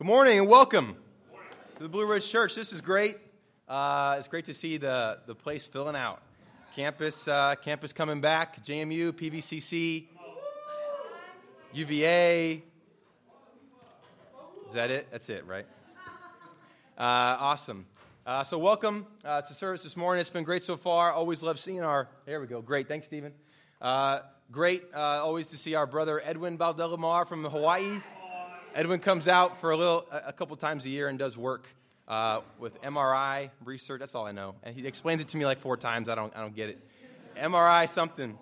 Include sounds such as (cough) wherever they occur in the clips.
Good morning and welcome to the Blue Ridge Church. This is great. Uh, it's great to see the, the place filling out. Campus, uh, campus coming back. JMU, PVCC, UVA. Is that it? That's it, right? Uh, awesome. Uh, so, welcome uh, to service this morning. It's been great so far. Always love seeing our. There we go. Great. Thanks, Stephen. Uh, great. Always to see our brother Edwin Baldelamar from Hawaii. Edwin comes out for a little, a couple times a year and does work uh, with MRI research. That's all I know. And he explains it to me like four times. I don't, I don't get it. MRI something.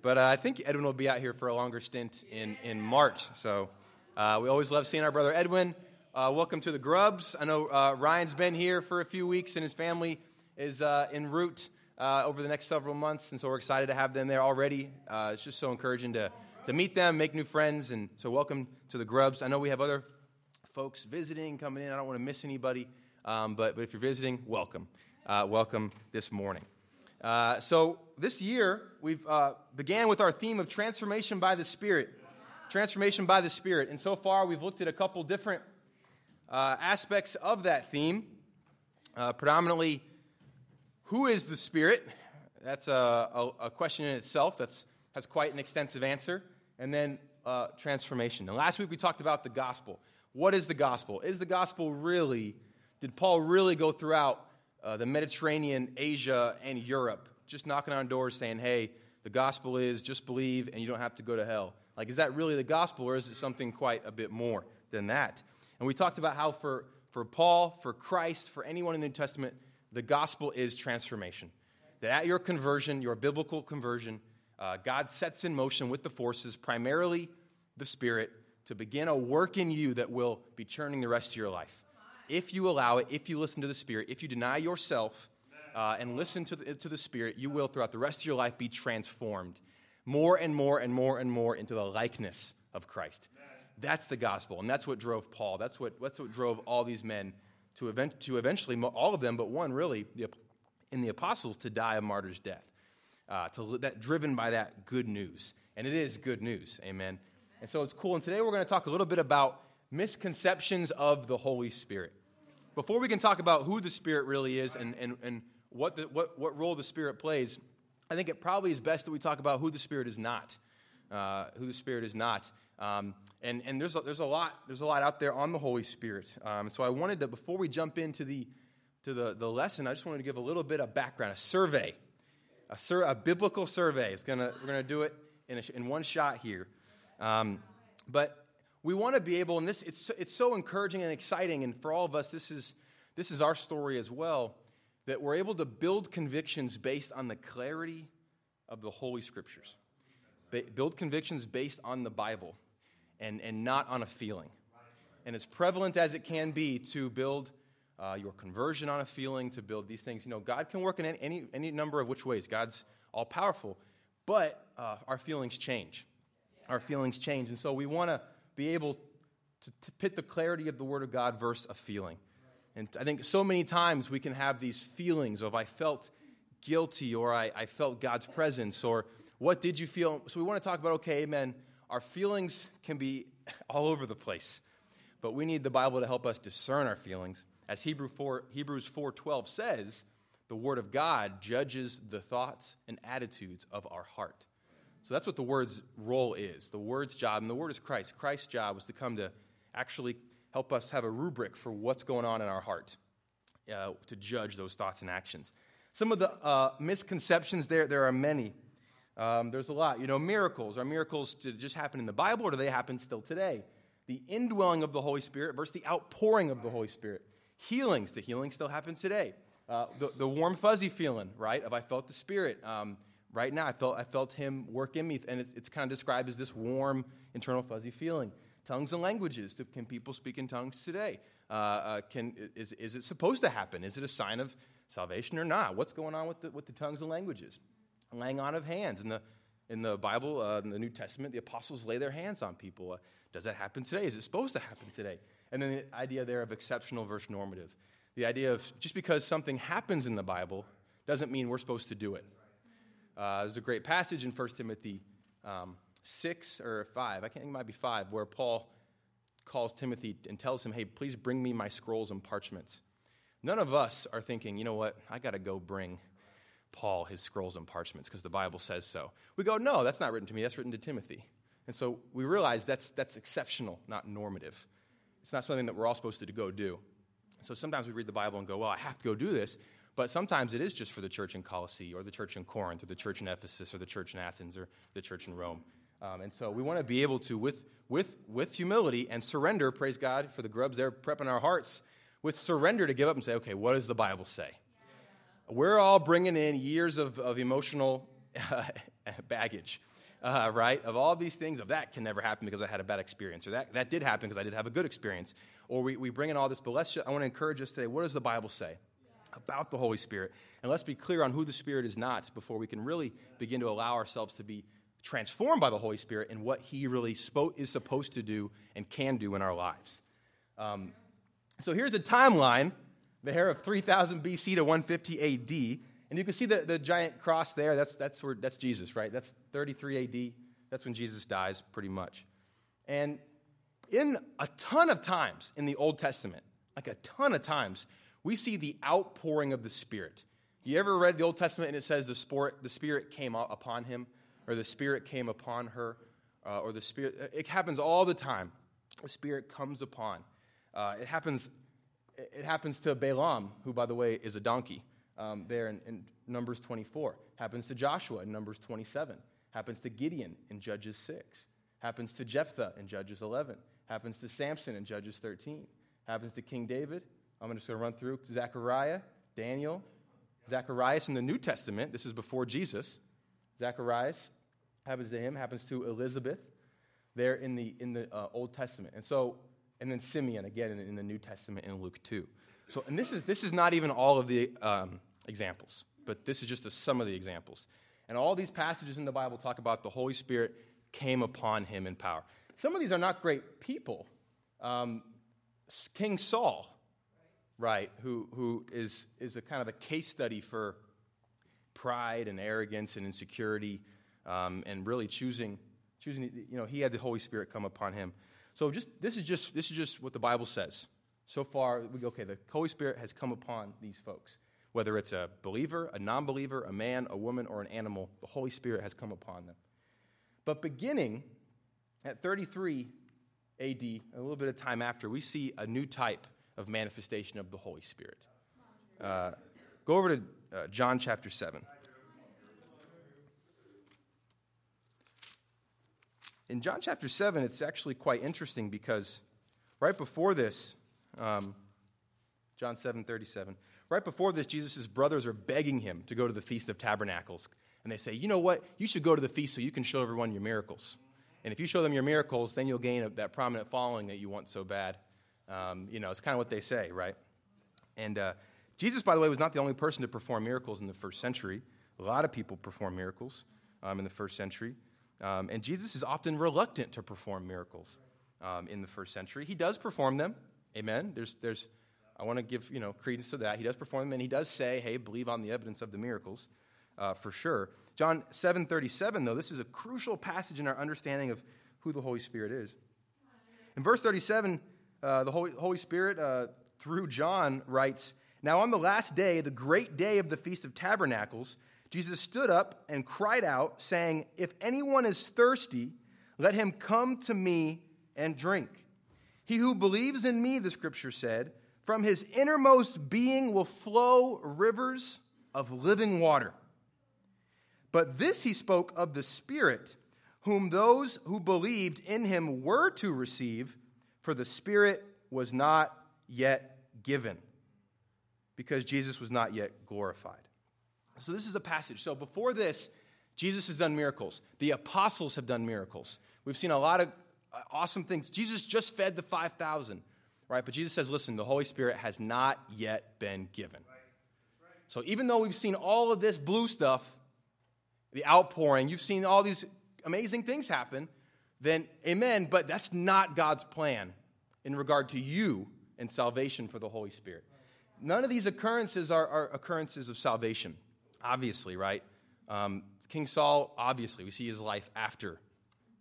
But uh, I think Edwin will be out here for a longer stint in, in March. So uh, we always love seeing our brother Edwin. Uh, welcome to the Grubs. I know uh, Ryan's been here for a few weeks, and his family is uh, en route over the next several months. And so we're excited to have them there already. it's just so encouraging to to meet them, make new friends. And so, welcome to the Grubs. I know we have other folks visiting, coming in. I don't want to miss anybody, um, but, but if you're visiting, welcome. Uh, welcome this morning. Uh, so, this year, we've uh, began with our theme of transformation by the Spirit. Transformation by the Spirit. And so far, we've looked at a couple different uh, aspects of that theme. Uh, predominantly, who is the Spirit? That's a, a, a question in itself. That's has quite an extensive answer and then uh, transformation. Now, last week we talked about the gospel. What is the gospel? Is the gospel really, did Paul really go throughout uh, the Mediterranean, Asia, and Europe, just knocking on doors saying, hey, the gospel is just believe and you don't have to go to hell? Like, is that really the gospel or is it something quite a bit more than that? And we talked about how for, for Paul, for Christ, for anyone in the New Testament, the gospel is transformation. That at your conversion, your biblical conversion, uh, God sets in motion with the forces, primarily the Spirit, to begin a work in you that will be churning the rest of your life. If you allow it, if you listen to the Spirit, if you deny yourself uh, and listen to the, to the Spirit, you will, throughout the rest of your life, be transformed more and more and more and more into the likeness of Christ. That's the gospel, and that's what drove Paul. That's what, that's what drove all these men to, event, to eventually, all of them, but one really, in the apostles, to die a martyr's death uh, to that driven by that good news. And it is good news. Amen. And so it's cool. And today we're going to talk a little bit about misconceptions of the Holy Spirit. Before we can talk about who the Spirit really is and, and, and what, the, what, what role the Spirit plays, I think it probably is best that we talk about who the Spirit is not. Uh, who the Spirit is not. Um, and and there's, a, there's, a lot, there's a lot out there on the Holy Spirit. Um, so I wanted to, before we jump into the, to the, the lesson, I just wanted to give a little bit of background, a survey a, sur- a biblical survey. It's gonna, we're going to do it in, a, in one shot here. Um, but we want to be able, and this, it's, it's so encouraging and exciting, and for all of us, this is, this is our story as well, that we're able to build convictions based on the clarity of the Holy Scriptures. Ba- build convictions based on the Bible and, and not on a feeling. And as prevalent as it can be to build uh, your conversion on a feeling to build these things. You know, God can work in any, any number of which ways. God's all powerful. But uh, our feelings change. Our feelings change. And so we want to be able to, to pit the clarity of the Word of God versus a feeling. And I think so many times we can have these feelings of I felt guilty or I, I felt God's presence or what did you feel? So we want to talk about, okay, amen. Our feelings can be (laughs) all over the place, but we need the Bible to help us discern our feelings as Hebrew 4, Hebrews 4:12 says, the word of God judges the thoughts and attitudes of our heart. So that's what the word's role is. The word's job, and the word is Christ. Christ's job was to come to actually help us have a rubric for what's going on in our heart, uh, to judge those thoughts and actions. Some of the uh, misconceptions there, there are many. Um, there's a lot. You know, miracles. Are miracles to just happen in the Bible, or do they happen still today? The indwelling of the Holy Spirit versus the outpouring of the Holy Spirit. Healings, the healing still happens today. Uh, the, the, warm, fuzzy feeling, right, of I felt the Spirit. Um, right now, I felt, I felt Him work in me, and it's, it's kind of described as this warm, internal, fuzzy feeling. Tongues and languages. Can people speak in tongues today? Uh, uh, can, is, is it supposed to happen? Is it a sign of salvation or not? What's going on with the, with the tongues and languages? Laying on of hands. In the, in the Bible, uh, in the New Testament, the apostles lay their hands on people. Uh, does that happen today? Is it supposed to happen today? And then the idea there of exceptional versus normative. The idea of just because something happens in the Bible doesn't mean we're supposed to do it. Uh, there's a great passage in 1 Timothy um, 6 or 5, I can't think it might be 5, where Paul calls Timothy and tells him, Hey, please bring me my scrolls and parchments. None of us are thinking, you know what, I got to go bring Paul his scrolls and parchments because the Bible says so. We go, no, that's not written to me, that's written to Timothy. And so we realize that's, that's exceptional, not normative. It's not something that we're all supposed to go do. So sometimes we read the Bible and go, well, I have to go do this. But sometimes it is just for the church in Colossae or the church in Corinth or the church in Ephesus or the church in Athens or the church in Rome. Um, and so we want to be able to, with, with, with humility and surrender, praise God for the grubs there prepping our hearts, with surrender to give up and say, okay, what does the Bible say? We're all bringing in years of, of emotional uh, (laughs) (laughs) baggage, uh, right? Of all these things, of that can never happen because I had a bad experience, or that, that did happen because I did have a good experience. Or we, we bring in all this, but let's just, I want to encourage us today what does the Bible say? About the Holy Spirit. And let's be clear on who the Spirit is not before we can really begin to allow ourselves to be transformed by the Holy Spirit and what He really spo- is supposed to do and can do in our lives. Um, so here's a timeline the hair of 3000 BC to 150 AD. And you can see the, the giant cross there. That's, that's, where, that's Jesus, right? That's 33 AD. That's when Jesus dies, pretty much. And in a ton of times in the Old Testament, like a ton of times, we see the outpouring of the Spirit. You ever read the Old Testament and it says the, sport, the Spirit came upon him, or the Spirit came upon her, uh, or the Spirit? It happens all the time. The Spirit comes upon. Uh, it happens it happens to Balaam, who, by the way, is a donkey, um, there in, in, Numbers 24. Happens to Joshua in Numbers 27. Happens to Gideon in Judges 6. Happens to Jephthah in Judges 11. Happens to Samson in Judges 13. Happens to King David. I'm just going to run through Zechariah, Daniel, Zacharias in the New Testament. This is before Jesus. Zacharias happens to him, happens to Elizabeth there in the, in the uh, Old Testament. And so and then Simeon again in, in, the New Testament in Luke 2. So, and this is, this is not even all of the um, examples, but this is just a, some of the examples. And all these passages in the Bible talk about the Holy Spirit came upon him in power. Some of these are not great people. Um, King Saul, right, who, who is, is a kind of a case study for pride and arrogance and insecurity um, and really choosing, choosing, you know, he had the Holy Spirit come upon him. So just this is just this is just what the Bible says. So far, we go, okay, the Holy Spirit has come upon these folks. Whether it's a believer, a non believer, a man, a woman, or an animal, the Holy Spirit has come upon them. But beginning at 33 AD, a little bit of time after, we see a new type of manifestation of the Holy Spirit. Uh, go over to uh, John chapter 7. in John chapter 7, it's actually quite interesting because right before this, um, John 7 37, right before this, Jesus' brothers are begging him to go to the Feast of Tabernacles. And they say, you know what? You should go to the feast so you can show everyone your miracles. And if you show them your miracles, then you'll gain a, that prominent following that you want so bad. Um, you know, it's kind of what they say, right? And uh, Jesus, by the way, was not the only person to perform miracles in the first century. A lot of people perform miracles um, in the first century. Um, and Jesus is often reluctant to perform miracles um, in the first century. He does perform them. Amen. There's, there's, I want to give you know, credence to that. He does perform them, and he does say, hey, believe on the evidence of the miracles, uh, for sure. John 7.37, though, this is a crucial passage in our understanding of who the Holy Spirit is. In verse 37, uh, the Holy, Holy Spirit, uh, through John, writes, Now on the last day, the great day of the Feast of Tabernacles, Jesus stood up and cried out, saying, If anyone is thirsty, let him come to me and drink. He who believes in me, the scripture said, from his innermost being will flow rivers of living water. But this he spoke of the Spirit, whom those who believed in him were to receive, for the Spirit was not yet given, because Jesus was not yet glorified. So, this is a passage. So, before this, Jesus has done miracles. The apostles have done miracles. We've seen a lot of awesome things. Jesus just fed the 5,000, right? But Jesus says, listen, the Holy Spirit has not yet been given. So, even though we've seen all of this blue stuff, the outpouring, you've seen all these amazing things happen, then amen, but that's not God's plan in regard to you and salvation for the Holy Spirit. None of these occurrences are, are occurrences of salvation obviously, right? Um, King Saul, obviously, we see his life after,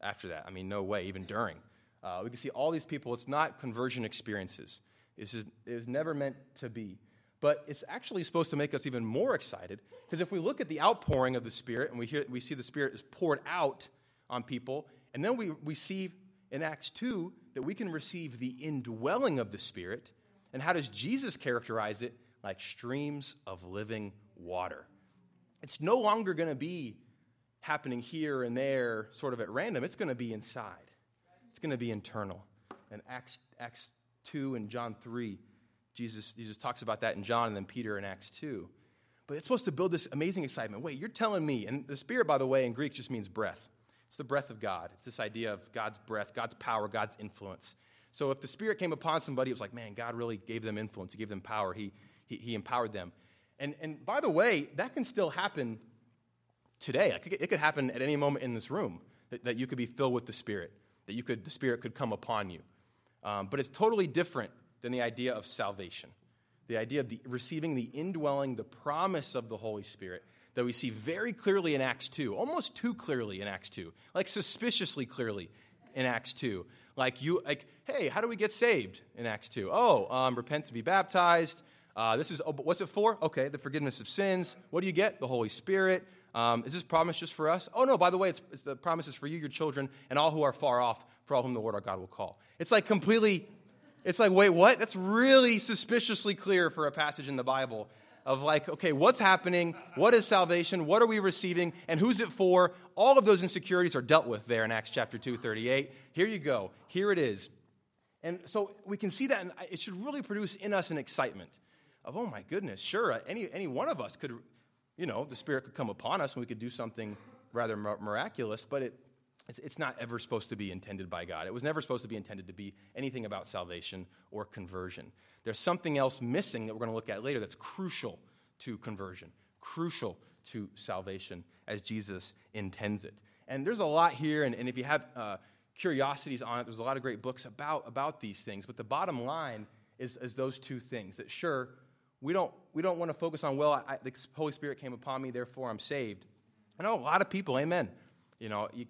after that. I mean, no way, even during. Uh, we can see all these people. It's not conversion experiences. It's just, it was never meant to be. But it's actually supposed to make us even more excited because if we look at the outpouring of the Spirit and we, hear, we see the Spirit is poured out on people, and then we, we see in Acts 2 that we can receive the indwelling of the Spirit. And how does Jesus characterize it? Like streams of living water. It's no longer going to be happening here and there, sort of at random. It's going to be inside, it's going to be internal. And Acts, Acts 2 and John 3, Jesus, Jesus talks about that in John and then Peter in Acts 2. But it's supposed to build this amazing excitement. Wait, you're telling me, and the Spirit, by the way, in Greek just means breath. It's the breath of God. It's this idea of God's breath, God's power, God's influence. So if the Spirit came upon somebody, it was like, man, God really gave them influence. He gave them power. He, he, he empowered them. And, and by the way, that can still happen today. It could happen at any moment in this room that, you could be filled with the Spirit, that you could, the Spirit could come upon you. Um, but it's totally different than the idea of salvation, the idea of the, receiving the indwelling, the promise of the Holy Spirit that we see very clearly in Acts 2, almost too clearly in Acts 2, like suspiciously clearly in Acts 2. Like, you, like, hey, how do we get saved in Acts 2? Oh, um, repent to be baptized. Uh, this is, oh, what's it for? Okay, the forgiveness of sins. What do you get? The Holy Spirit. Um, is this promise just for us? Oh, no, by the way, it's, it's the promise is for you, your children, and all who are far off, for all whom the Lord our God will call. It's like completely, it's like, wait, what? That's really suspiciously clear for a passage in the Bible of like, okay, what's happening? What is salvation? What are we receiving? And who's it for? All of those insecurities are dealt with there in Acts chapter 2, 38. Here you go. Here it is. And so we can see that, and it should really produce in us an excitement of, oh my goodness, sure, any, any one of us could, you know, the Spirit could come upon us and we could do something rather miraculous, but it, it's not ever supposed to be intended by God. It was never supposed to be intended to be anything about salvation or conversion. There's something else missing that we're going to look at later that's crucial to conversion, crucial to salvation as Jesus intends it. And there's a lot here, and, and if you have uh, curiosities on it, there's a lot of great books about, about these things. But the bottom line is, is those two things that, sure, we don't, we don't want to focus on, well, I, the Holy Spirit came upon me, therefore I'm saved. I know a lot of people, amen. You know, you,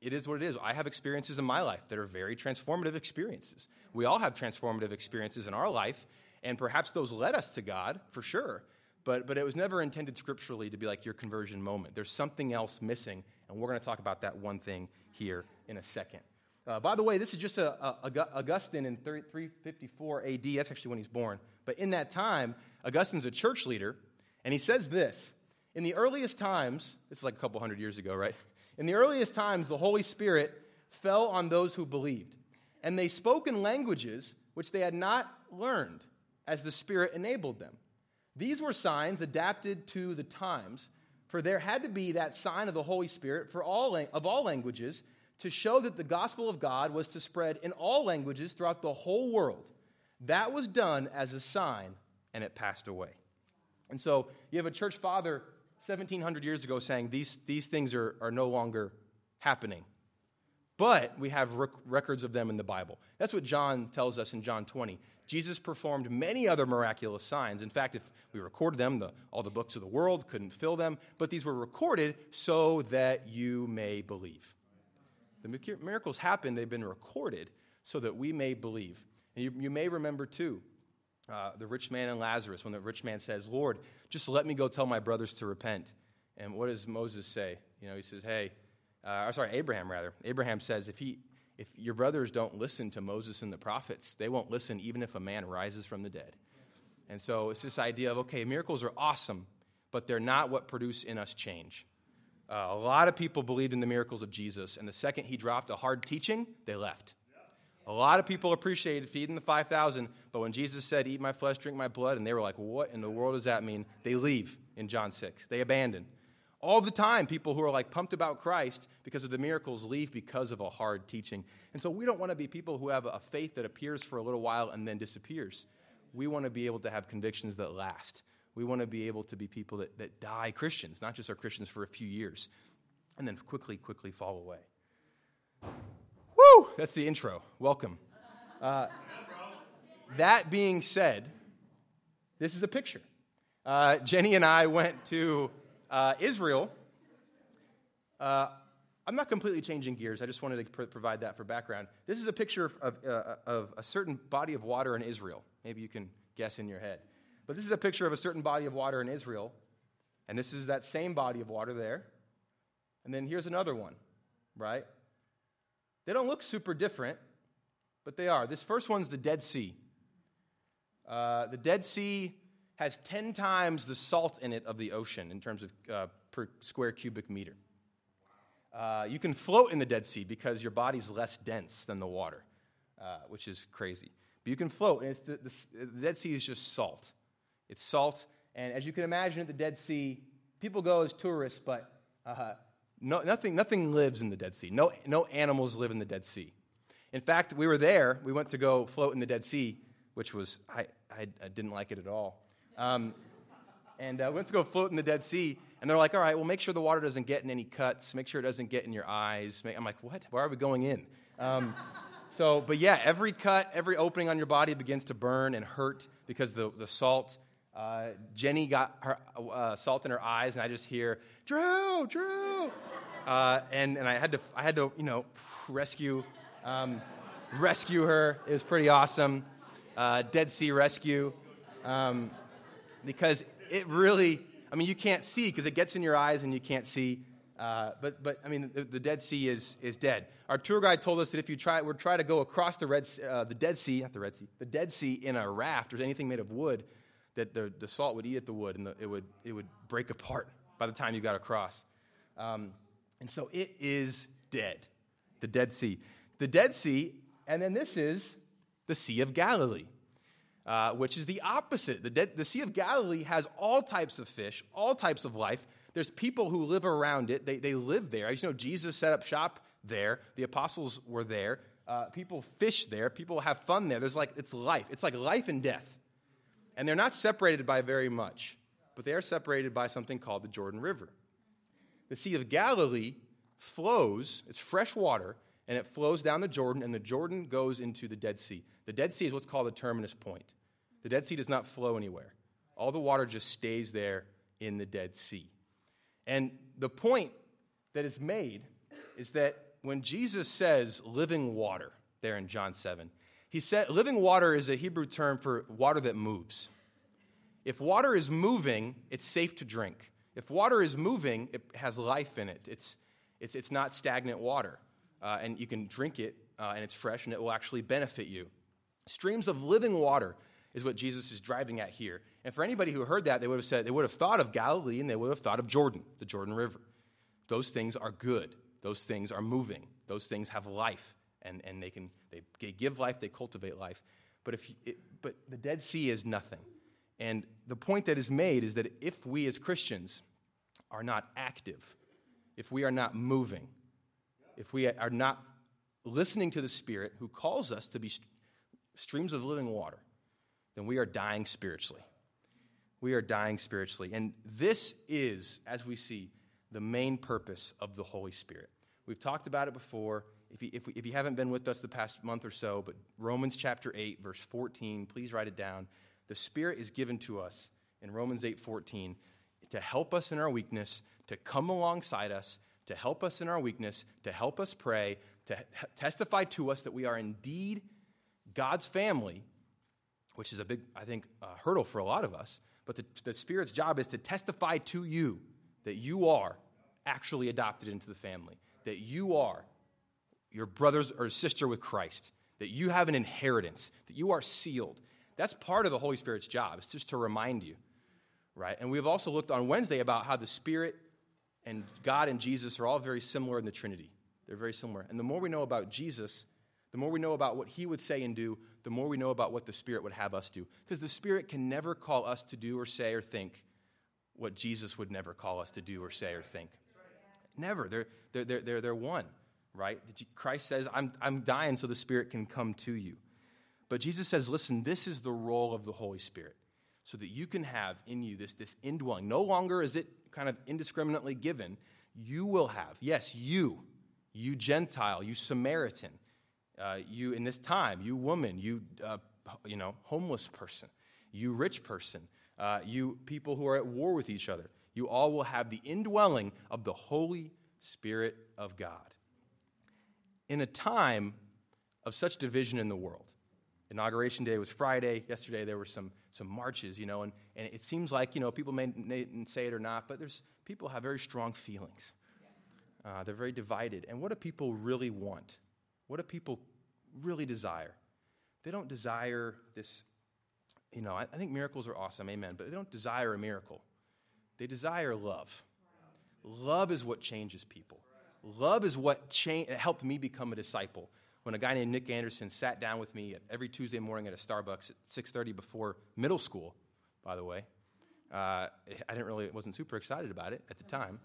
it is what it is. I have experiences in my life that are very transformative experiences. We all have transformative experiences in our life, and perhaps those led us to God, for sure. But, but it was never intended scripturally to be like your conversion moment. There's something else missing, and we're going to talk about that one thing here in a second. Uh, by the way, this is just a, a, Augustine in 354 AD. That's actually when he's born. But in that time, Augustine's a church leader, and he says this In the earliest times, this is like a couple hundred years ago, right? (laughs) In the earliest times, the Holy Spirit fell on those who believed, and they spoke in languages which they had not learned as the Spirit enabled them. These were signs adapted to the times, for there had to be that sign of the Holy Spirit for all of all languages to show that the gospel of God was to spread in all languages throughout the whole world. That was done as a sign, and it passed away. And so you have a church father 1700 years ago saying these, these things are, are no longer happening. But we have rec- records of them in the Bible. That's what John tells us in John 20. Jesus performed many other miraculous signs. In fact, if we recorded them, the, all the books of the world couldn't fill them, but these were recorded so that you may believe. The miracles happened, they've been recorded so that we may believe. You, you may remember, too, uh, the rich man and Lazarus, when the rich man says, Lord, just let me go tell my brothers to repent. And what does Moses say? You know, he says, Hey, uh, or sorry, Abraham rather. Abraham says, if, he, if your brothers don't listen to Moses and the prophets, they won't listen even if a man rises from the dead. And so it's this idea of, okay, miracles are awesome, but they're not what produce in us change. Uh, a lot of people believed in the miracles of Jesus, and the second he dropped a hard teaching, they left. A lot of people appreciated feeding the 5,000, but when Jesus said, Eat my flesh, drink my blood, and they were like, What in the world does that mean? They leave in John 6. They abandon. All the time, people who are like pumped about Christ because of the miracles leave because of a hard teaching. And so we don't want to be people who have a faith that appears for a little while and then disappears. We want to be able to have convictions that last. We want to be able to be people that, that die Christians, not just are Christians for a few years, and then quickly, quickly fall away. That's the intro. Welcome. Uh, that being said, this is a picture. Uh, Jenny and I went to uh, Israel uh, I'm not completely changing gears. I just wanted to pr- provide that for background. This is a picture of, uh, of a certain body of water in Israel. Maybe you can guess in your head. But this is a picture of a certain body of water in Israel. And this is that same body of water there. And then here's another one, right? They don't look super different, but they are. This first one's the Dead Sea. Uh, the Dead Sea has 10 times the salt in it of the ocean in terms of uh, per square cubic meter. Uh, you can float in the Dead Sea because your body's less dense than the water, uh, which is crazy. But you can float, and the, the, the Dead Sea is just salt. It's salt, and as you can imagine at the Dead Sea, people go as tourists, but uh, no, nothing, nothing lives in the Dead Sea. No, no animals live in the Dead Sea. In fact, we were there. We went to go float in the Dead Sea, which was, I, I, I didn't like it at all. Um, and uh, we went to go float in the Dead Sea, and they're like, all right, well, make sure the water doesn't get in any cuts. Make sure it doesn't get in your eyes. I'm like, what? Why are we going in? Um, so, but yeah, every cut, every opening on your body begins to burn and hurt because the, the salt. Uh, Jenny got her uh, salt in her eyes, and I just hear, Drew, Drew. Uh, and, and I had to, I had to, you know, rescue, um, rescue her. It was pretty awesome. Uh, Dead Sea rescue. Um, because it really, I mean, you can't see because it gets in your eyes and you can't see. Uh, but, but I mean, the, the, Dead Sea is, is dead. Our tour guide told us that if you try, would try to go across the, Red, uh, the Dead Sea, not the Red Sea, the Dead Sea in a raft or anything made of wood, that the, the salt would eat at the wood and the, it, would, it would break apart by the time you got across. Um, and so it is dead, the Dead Sea. The Dead Sea, and then this is the Sea of Galilee. Uh, which is the opposite. The, the Sea of Galilee has all types of fish, all types of life. There's people who live around it. They, they live there. As you know, Jesus set up shop there. The apostles were there. Uh, people fish there. People have fun there. There's like, it's life. It's like life and death. And they're not separated by very much, but they are separated by something called the Jordan River. The Sea of Galilee flows, it's fresh water, and it flows down the Jordan, and the Jordan goes into the Dead Sea. The Dead Sea is what's called the terminus point. The Dead Sea does not flow anywhere, all the water just stays there in the Dead Sea. And the point that is made is that when Jesus says living water there in John 7, he said living water is a Hebrew term for water that moves. If water is moving, it's safe to drink. If water is moving, it has life in it. It's, it's, it's not stagnant water uh, and you can drink it, uh, and it's fresh, and it will actually benefit you. Streams of living water is what Jesus is driving at here. And for anybody who heard that, they would have said they would have thought of Galilee and they would have thought of Jordan, the Jordan River. Those things are good. Those things are moving. Those things have life, and, and they can they give life, they cultivate life. But if it, but the Dead Sea is nothing. And the point that is made is that if we as Christians are not active, if we are not moving, if we are not listening to the Spirit who calls us to be streams of living water, then we are dying spiritually. We are dying spiritually. And this is, as we see, the main purpose of the Holy Spirit. We've talked about it before. If you, if, we, if you haven't been with us the past month or so, but Romans chapter 8, verse 14, please write it down. The Spirit is given to us in Romans 8 14 to help us in our weakness, to come alongside us, to help us in our weakness, to help us pray, to testify to us that we are indeed God's family, which is a big, I think, uh, hurdle for a lot of us. But the, the Spirit's job is to testify to you that you are actually adopted into the family, that you are your brothers or sister with Christ, that you have an inheritance, that you are sealed. That's part of the Holy Spirit's job. It's just to remind you, right? And we've also looked on Wednesday about how the Spirit and God and Jesus are all very similar in the Trinity. They're very similar. And the more we know about Jesus, the more we know about what he would say and do, the more we know about what the Spirit would have us do. Because the Spirit can never call us to do or say or think what Jesus would never call us to do or say or think. Never. They're, they're, they're, they're, one, right? Christ says, I'm, I'm dying so the Spirit can come to you. But Jesus says, listen, this is the role of the Holy Spirit so that you can have in you this, this indwelling. No longer is it kind of indiscriminately given, you will have, yes, you, you Gentile, you Samaritan, uh, you in this time, you woman, you, uh, you know, homeless person, you rich person, uh, you people who are at war with each other, you all will have the indwelling of the Holy Spirit of God. In a time of such division in the world, Inauguration Day was Friday. Yesterday there were some, some marches, you know, and, and it seems like, you know, people may, may say it or not, but there's people have very strong feelings. Uh, they're very divided. And what do people really want? What do people really desire? They don't desire this, you know, I, I think miracles are awesome, amen, but they don't desire a miracle. They desire love. Love is what changes people. Love is what cha- helped me become a disciple when a guy named Nick Anderson sat down with me every Tuesday morning at a Starbucks at 6:30 before middle school, by the way. Uh, I didn't really wasn't super excited about it at the time.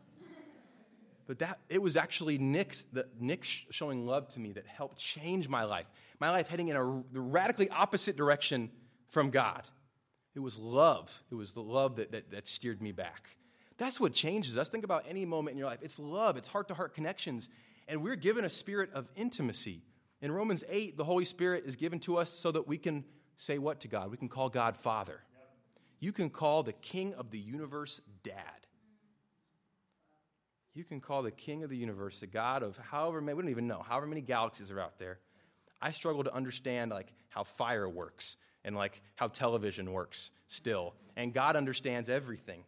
But that it was actually Nick's the, Nick showing love to me that helped change my life. My life heading in a radically opposite direction from God. It was love. It was the love that, that, that steered me back. That's what changes us. Think about any moment in your life. It's love, it's heart to heart connections. And we're given a spirit of intimacy. In Romans 8, the Holy Spirit is given to us so that we can say what to God? We can call God Father. You can call the King of the universe Dad. You can call the King of the universe, the God of however many, we don't even know, however many galaxies are out there. I struggle to understand like how fire works and like how television works still. And God understands everything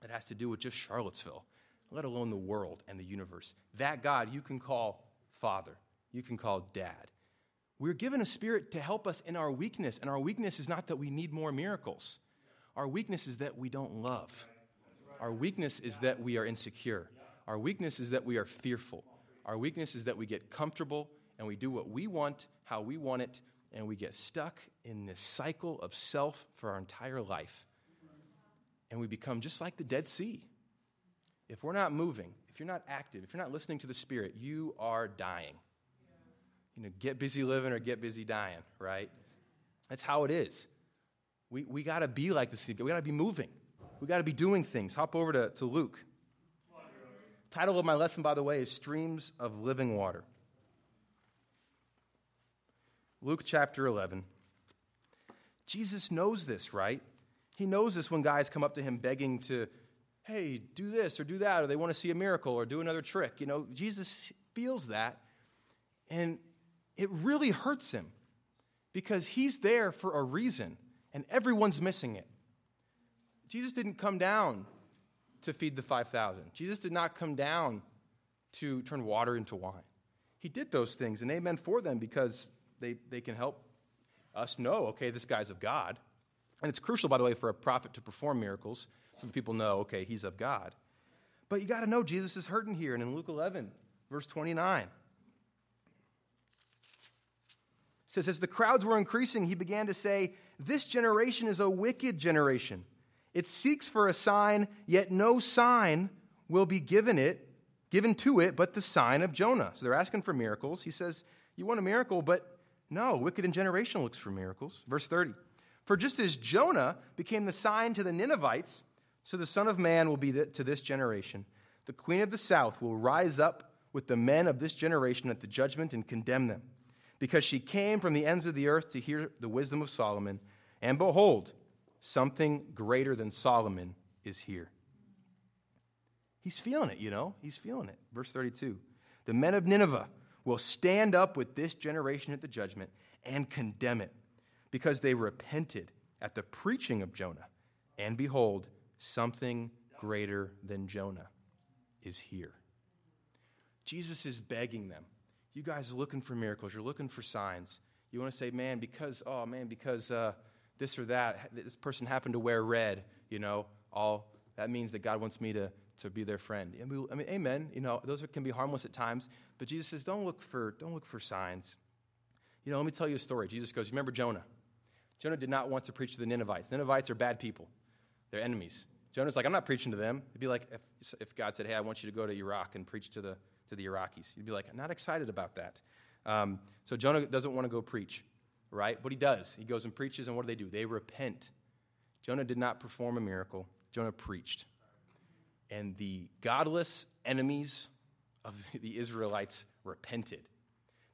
that has to do with just Charlottesville, let alone the world and the universe. That God you can call Father you can call dad. We're given a spirit to help us in our weakness, and our weakness is not that we need more miracles. Our weakness is that we don't love. Our weakness is that we are insecure. Our weakness is that we are fearful. Our weakness is that we get comfortable and we do what we want, how we want it, and we get stuck in this cycle of self for our entire life. And we become just like the Dead Sea. If we're not moving, if you're not active, if you're not listening to the Spirit, you are dying you know, get busy living or get busy dying, right? That's how it is. We, we got to be like the sea. We got to be moving. We got to be doing things. Hop over to, to Luke. Title of my lesson, by the way, is Streams of Living Water. Luke chapter 11. Jesus knows this, right? He knows this when guys come up to him begging to, hey, do this or do that, or they want to see a miracle or do another trick. You know, Jesus feels that. And it really hurts him because he's there for a reason and everyone's missing it. Jesus didn't come down to feed the 5,000. Jesus did not come down to turn water into wine. He did those things, and amen for them because they, they can help us know, okay, this guy's of God. And it's crucial, by the way, for a prophet to perform miracles so that people know, okay, he's of God. But you got to know Jesus is hurting here. And in Luke 11, verse 29, says, As the crowds were increasing, he began to say, This generation is a wicked generation. It seeks for a sign, yet no sign will be given it, given to it, but the sign of Jonah. So they're asking for miracles. He says, You want a miracle, but no, wicked and generation looks for miracles. Verse 30. For just as Jonah became the sign to the Ninevites, so the Son of Man will be to this generation. The queen of the south will rise up with the men of this generation at the judgment and condemn them because she came from the ends of the earth to hear the wisdom of Solomon. And behold, something greater than Solomon is here. He's feeling it, you know? He's feeling it. Verse 32 The men of Nineveh will stand up with this generation at the judgment and condemn it, because they repented at the preaching of Jonah. And behold, something greater than Jonah is here. Jesus is begging them you guys are looking for miracles, you're looking for signs. You want to say, man, because, oh man, because uh, this or that, this person happened to wear red, you know, all that means that God wants me to, to be their friend. I mean, amen. You know, those can be harmless at times, but Jesus says, don't look for, don't look for signs. You know, let me tell you a story. Jesus goes, remember Jonah? Jonah did not want to preach to the Ninevites. Ninevites are bad people. They're enemies. Jonah's like, I'm not preaching to them. It'd be like if, if God said, hey, I want you to go to Iraq and preach to the, to the Iraqis. You'd be like, I'm not excited about that. Um, so Jonah doesn't want to go preach, right? But he does. He goes and preaches, and what do they do? They repent. Jonah did not perform a miracle, Jonah preached. And the godless enemies of (laughs) the Israelites repented.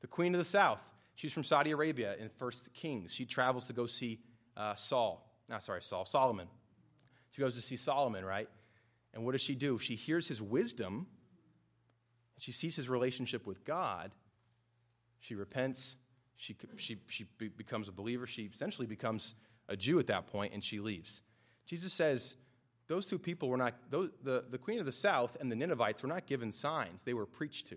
The queen of the south, she's from Saudi Arabia in First Kings. She travels to go see uh, Saul. Not sorry, Saul, Solomon. She goes to see Solomon, right? And what does she do? She hears his wisdom and she sees his relationship with God, she repents, she, she, she becomes a believer, she essentially becomes a Jew at that point, and she leaves. Jesus says, those two people were not, those, the, the queen of the south and the Ninevites were not given signs, they were preached to.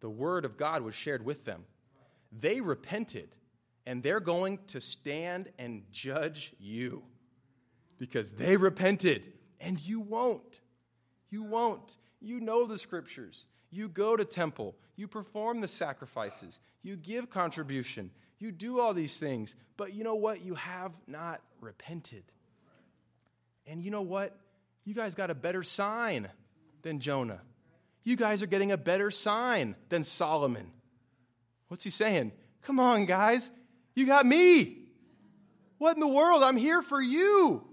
The word of God was shared with them. They repented, and they're going to stand and judge you because they repented, and you won't. You won't. You know the scriptures. You go to temple. You perform the sacrifices. You give contribution. You do all these things. But you know what? You have not repented. And you know what? You guys got a better sign than Jonah. You guys are getting a better sign than Solomon. What's he saying? Come on, guys. You got me. What in the world? I'm here for you.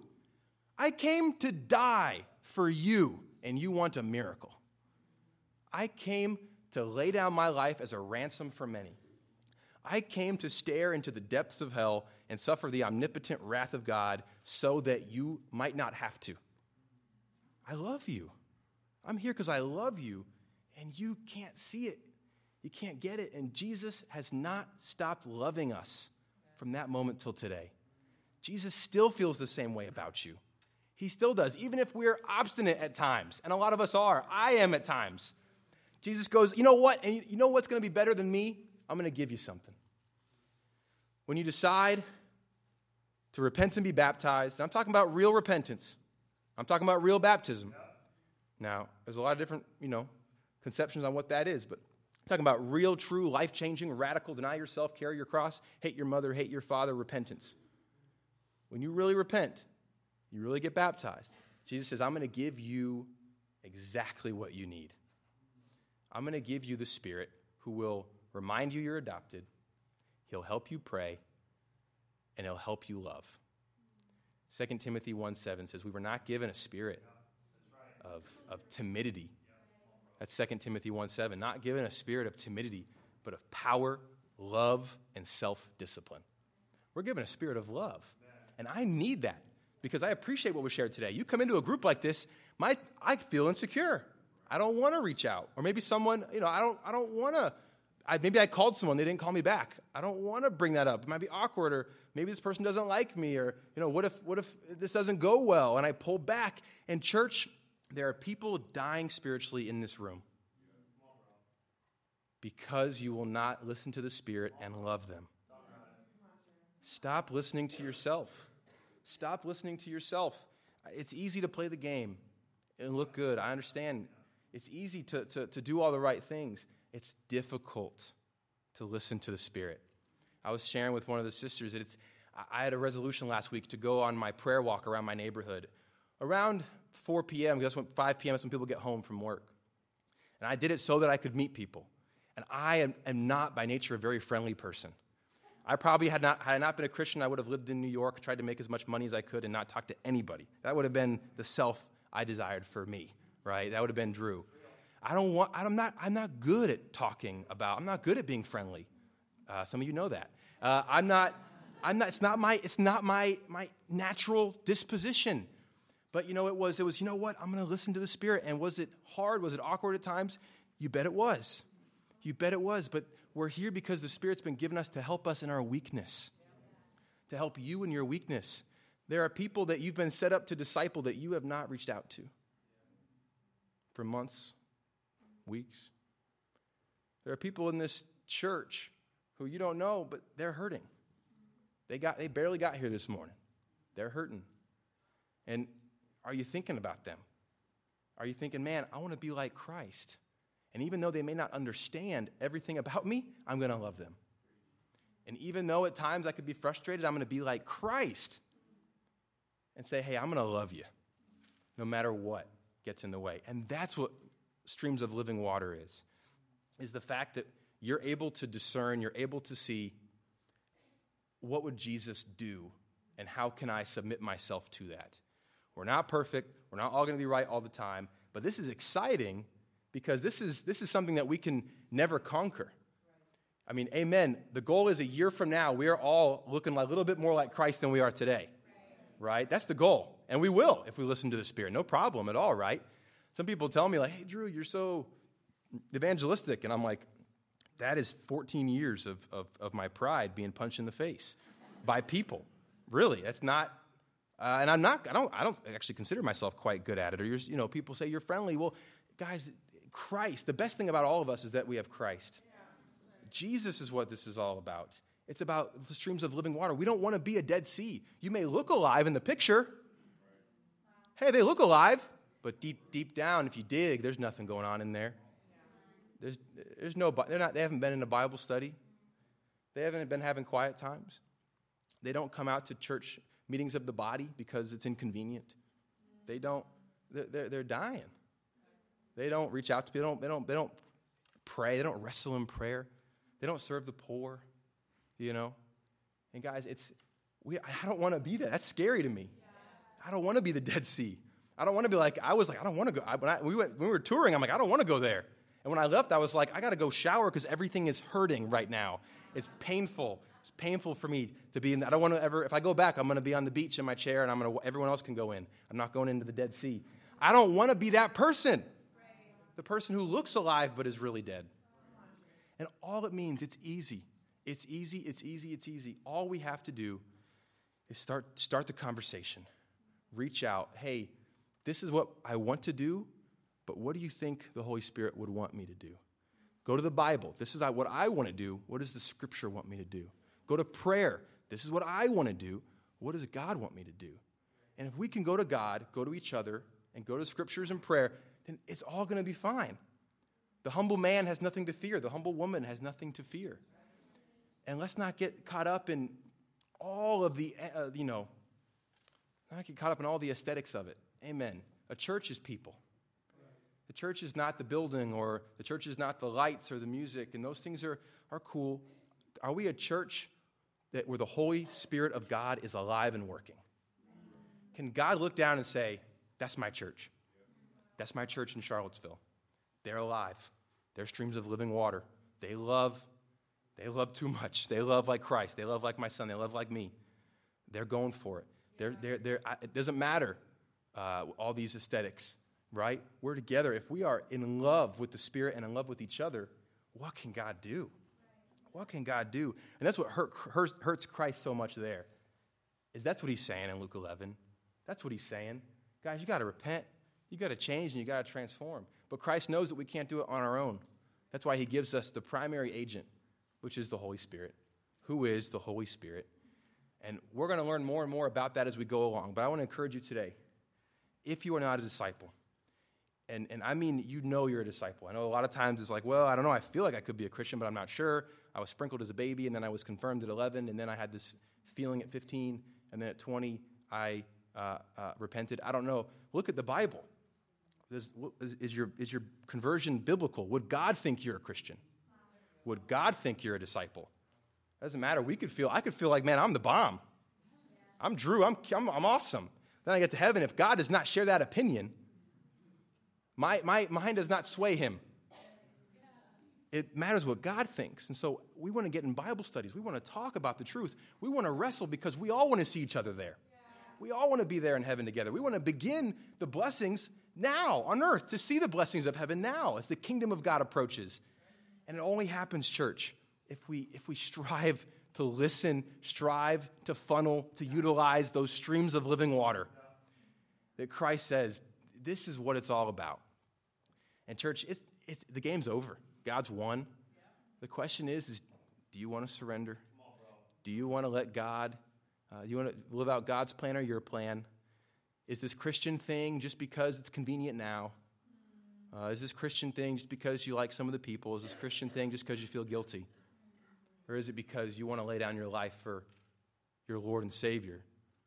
I came to die for you, and you want a miracle. I came to lay down my life as a ransom for many. I came to stare into the depths of hell and suffer the omnipotent wrath of God so that you might not have to. I love you. I'm here because I love you, and you can't see it. You can't get it. And Jesus has not stopped loving us from that moment till today. Jesus still feels the same way about you. He still does, even if we're obstinate at times, and a lot of us are. I am at times. Jesus goes, You know what? And you know what's going to be better than me? I'm going to give you something. When you decide to repent and be baptized, and I'm talking about real repentance. I'm talking about real baptism. Now, there's a lot of different, you know, conceptions on what that is, but talking about real, true, life changing, radical, deny yourself, carry your cross, hate your mother, hate your father, repentance. When you really repent, you really get baptized. Jesus says, I'm going to give you exactly what you need. I'm going to give you the Spirit who will remind you you're adopted, He'll help you pray, and He'll help you love. 2 Timothy 1 7 says, We were not given a spirit of, of timidity. That's 2 Timothy 1 7. Not given a spirit of timidity, but of power, love, and self discipline. We're given a spirit of love. And I need that because I appreciate what was shared today. You come into a group like this, my, I feel insecure. I don't want to reach out. Or maybe someone, you know, I don't, I don't want to. I, maybe I called someone, they didn't call me back. I don't want to bring that up. It might be awkward, or maybe this person doesn't like me, or you know, what if what if this doesn't go well and I pull back? In church, there are people dying spiritually in this room because you will not listen to the Spirit and love them. Stop listening to yourself. Stop listening to yourself. It's easy to play the game and look good. I understand it's easy to, to, to do all the right things. It's difficult to listen to the Spirit. I was sharing with one of the sisters that it's, I had a resolution last week to go on my prayer walk around my neighborhood around 4 p.m., because that's when 5 p.m. is when people get home from work. And I did it so that I could meet people. And I am, am not by nature a very friendly person. I probably had not, had I not been a Christian, I would have lived in New York, tried to make as much money as I could, and not talk to anybody. That would have been the self I desired for me right? That would have been Drew. I don't want, I'm not, I'm not good at talking about, I'm not good at being friendly. Uh, some of you know that. Uh, I'm not, I'm not, it's not my, it's not my, my natural disposition. But you know, it was, it was, you know what? I'm going to listen to the Spirit. And was it hard? Was it awkward at times? You bet it was. You bet it was. But we're here because the Spirit's been given us to help us in our weakness, to help you in your weakness. There are people that you've been set up to disciple that you have not reached out to for months, weeks. There are people in this church who you don't know, but they're hurting. They, got, they barely got here this morning. They're hurting. And are you thinking about them? Are you thinking, man, I want to be like Christ? And even though they may not understand everything about me, I'm going to love them. And even though at times I could be frustrated, I'm going to be like Christ and say, hey, I'm going to love you no matter what gets in the way. And that's what streams of living water is. Is the fact that you're able to discern, you're able to see what would Jesus do and how can I submit myself to that? We're not perfect, we're not all going to be right all the time, but this is exciting because this is this is something that we can never conquer. I mean, amen. The goal is a year from now, we are all looking a little bit more like Christ than we are today. Right? That's the goal. And we will if we listen to the Spirit. No problem at all, right? Some people tell me, like, hey, Drew, you're so, evangelistic. And I'm like, that is 14 years of, of, of my pride being punched in the face by people. Really, that's not. Uh, and I'm not. I don't. I don't actually consider myself quite good at it. Or you're, you know, people say you're friendly. Well, guys, Christ. The best thing about all of us is that we have Christ. Jesus is what this is all about. It's about the streams of living water. We don't want to be a Dead Sea. You may look alive in the picture. Hey, they look alive, but deep, deep down, if you dig, there's nothing going on in there. There's, there's no, they're not, they haven't been in a Bible study. They haven't been having quiet times. They don't come out to church meetings of the body because it's inconvenient. They don't, they're, they're dying. They don't reach out to people. They don't, they, don't, they don't pray. They don't wrestle in prayer. They don't serve the poor, you know. And guys, it's, we, I don't want to be that. That's scary to me. I don't want to be the Dead Sea. I don't want to be like, I was like, I don't want to go. I, when, I, we went, when we were touring, I'm like, I don't want to go there. And when I left, I was like, I got to go shower because everything is hurting right now. It's painful. It's painful for me to be in. I don't want to ever. If I go back, I'm going to be on the beach in my chair, and I'm going to. Everyone else can go in. I'm not going into the Dead Sea. I don't want to be that person. The person who looks alive but is really dead. And all it means, it's easy. It's easy. It's easy. It's easy. All we have to do is start start the conversation. Reach out. Hey, this is what I want to do, but what do you think the Holy Spirit would want me to do? Go to the Bible. This is what I want to do. What does the Scripture want me to do? Go to prayer. This is what I want to do. What does God want me to do? And if we can go to God, go to each other, and go to Scriptures and prayer, then it's all going to be fine. The humble man has nothing to fear, the humble woman has nothing to fear. And let's not get caught up in all of the, uh, you know, not get caught up in all the aesthetics of it. Amen. A church is people. The church is not the building or the church is not the lights or the music, and those things are, are cool. Are we a church that where the Holy Spirit of God is alive and working? Can God look down and say, That's my church? That's my church in Charlottesville. They're alive. They're streams of living water. They love, they love too much. They love like Christ. They love like my son. They love like me. They're going for it. They're, they're, they're, it doesn't matter uh, all these aesthetics right? We're together. If we are in love with the Spirit and in love with each other, what can God do? What can God do? And that's what hurt, hurts Christ so much there. Is that's what he's saying in Luke 11. That's what he's saying. Guys, you got to repent. You got to change and you got to transform. But Christ knows that we can't do it on our own. That's why he gives us the primary agent, which is the Holy Spirit. Who is the Holy Spirit? And we're going to learn more and more about that as we go along. But I want to encourage you today if you are not a disciple, and, and I mean, you know you're a disciple. I know a lot of times it's like, well, I don't know, I feel like I could be a Christian, but I'm not sure. I was sprinkled as a baby, and then I was confirmed at 11, and then I had this feeling at 15, and then at 20, I uh, uh, repented. I don't know. Look at the Bible. Is, is, your, is your conversion biblical? Would God think you're a Christian? Would God think you're a disciple? Doesn't matter. We could feel, I could feel like, man, I'm the bomb. I'm Drew. I'm, I'm, I'm awesome. Then I get to heaven. If God does not share that opinion, my, my mind does not sway him. It matters what God thinks. And so we want to get in Bible studies. We want to talk about the truth. We want to wrestle because we all want to see each other there. We all want to be there in heaven together. We want to begin the blessings now on earth, to see the blessings of heaven now as the kingdom of God approaches. And it only happens, church, if we, if we strive to listen, strive to funnel, to utilize those streams of living water that Christ says, this is what it's all about. And church, it's, it's, the game's over. God's won. The question is, is do you want to surrender? do you want to let God, uh, do you want to live out God's plan or your plan? Is this Christian thing just because it's convenient now? Uh, is this Christian thing just because you like some of the people? Is this Christian thing just because you feel guilty? Or is it because you want to lay down your life for your Lord and Savior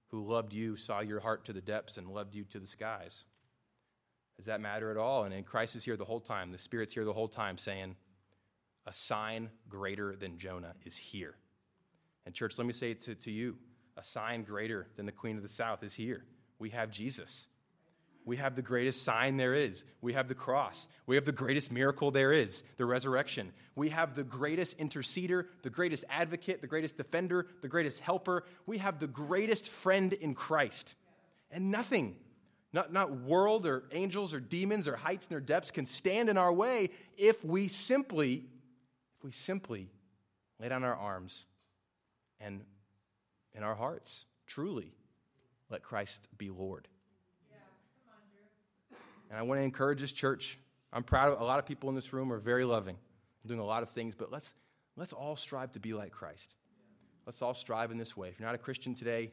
who loved you, saw your heart to the depths, and loved you to the skies? Does that matter at all? And, Christ is here the whole time. The Spirit's here the whole time saying, a sign greater than Jonah is here. And, church, let me say it to, to you a sign greater than the Queen of the South is here. We have Jesus. We have the greatest sign there is. We have the cross. We have the greatest miracle there is, the resurrection. We have the greatest interceder, the greatest advocate, the greatest defender, the greatest helper. We have the greatest friend in Christ. And nothing Not, not world or angels or demons or heights their depths can stand in our way if we simply, if we simply lay down our arms and in our hearts truly let Christ be Lord. And I want to encourage this church. I'm proud of a lot of people in this room are very loving, doing a lot of things, but let's, let's all strive to be like Christ. Let's all strive in this way. If you're not a Christian today,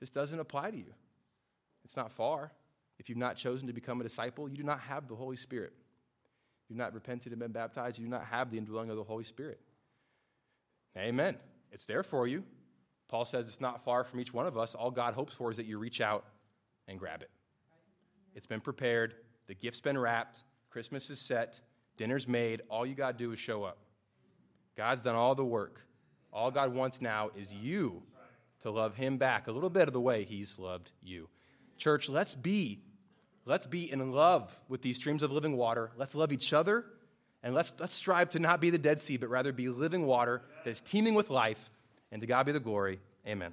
this doesn't apply to you. It's not far. If you've not chosen to become a disciple, you do not have the Holy Spirit. If you've not repented and been baptized, you do not have the indwelling of the Holy Spirit. Amen. It's there for you. Paul says it's not far from each one of us. All God hopes for is that you reach out and grab it. It's been prepared, the gift's been wrapped, Christmas is set, dinner's made. All you got to do is show up. God's done all the work. All God wants now is you to love him back a little bit of the way he's loved you. Church, let's be let's be in love with these streams of living water. Let's love each other and let's, let's strive to not be the Dead Sea, but rather be living water that is teeming with life. And to God be the glory. Amen.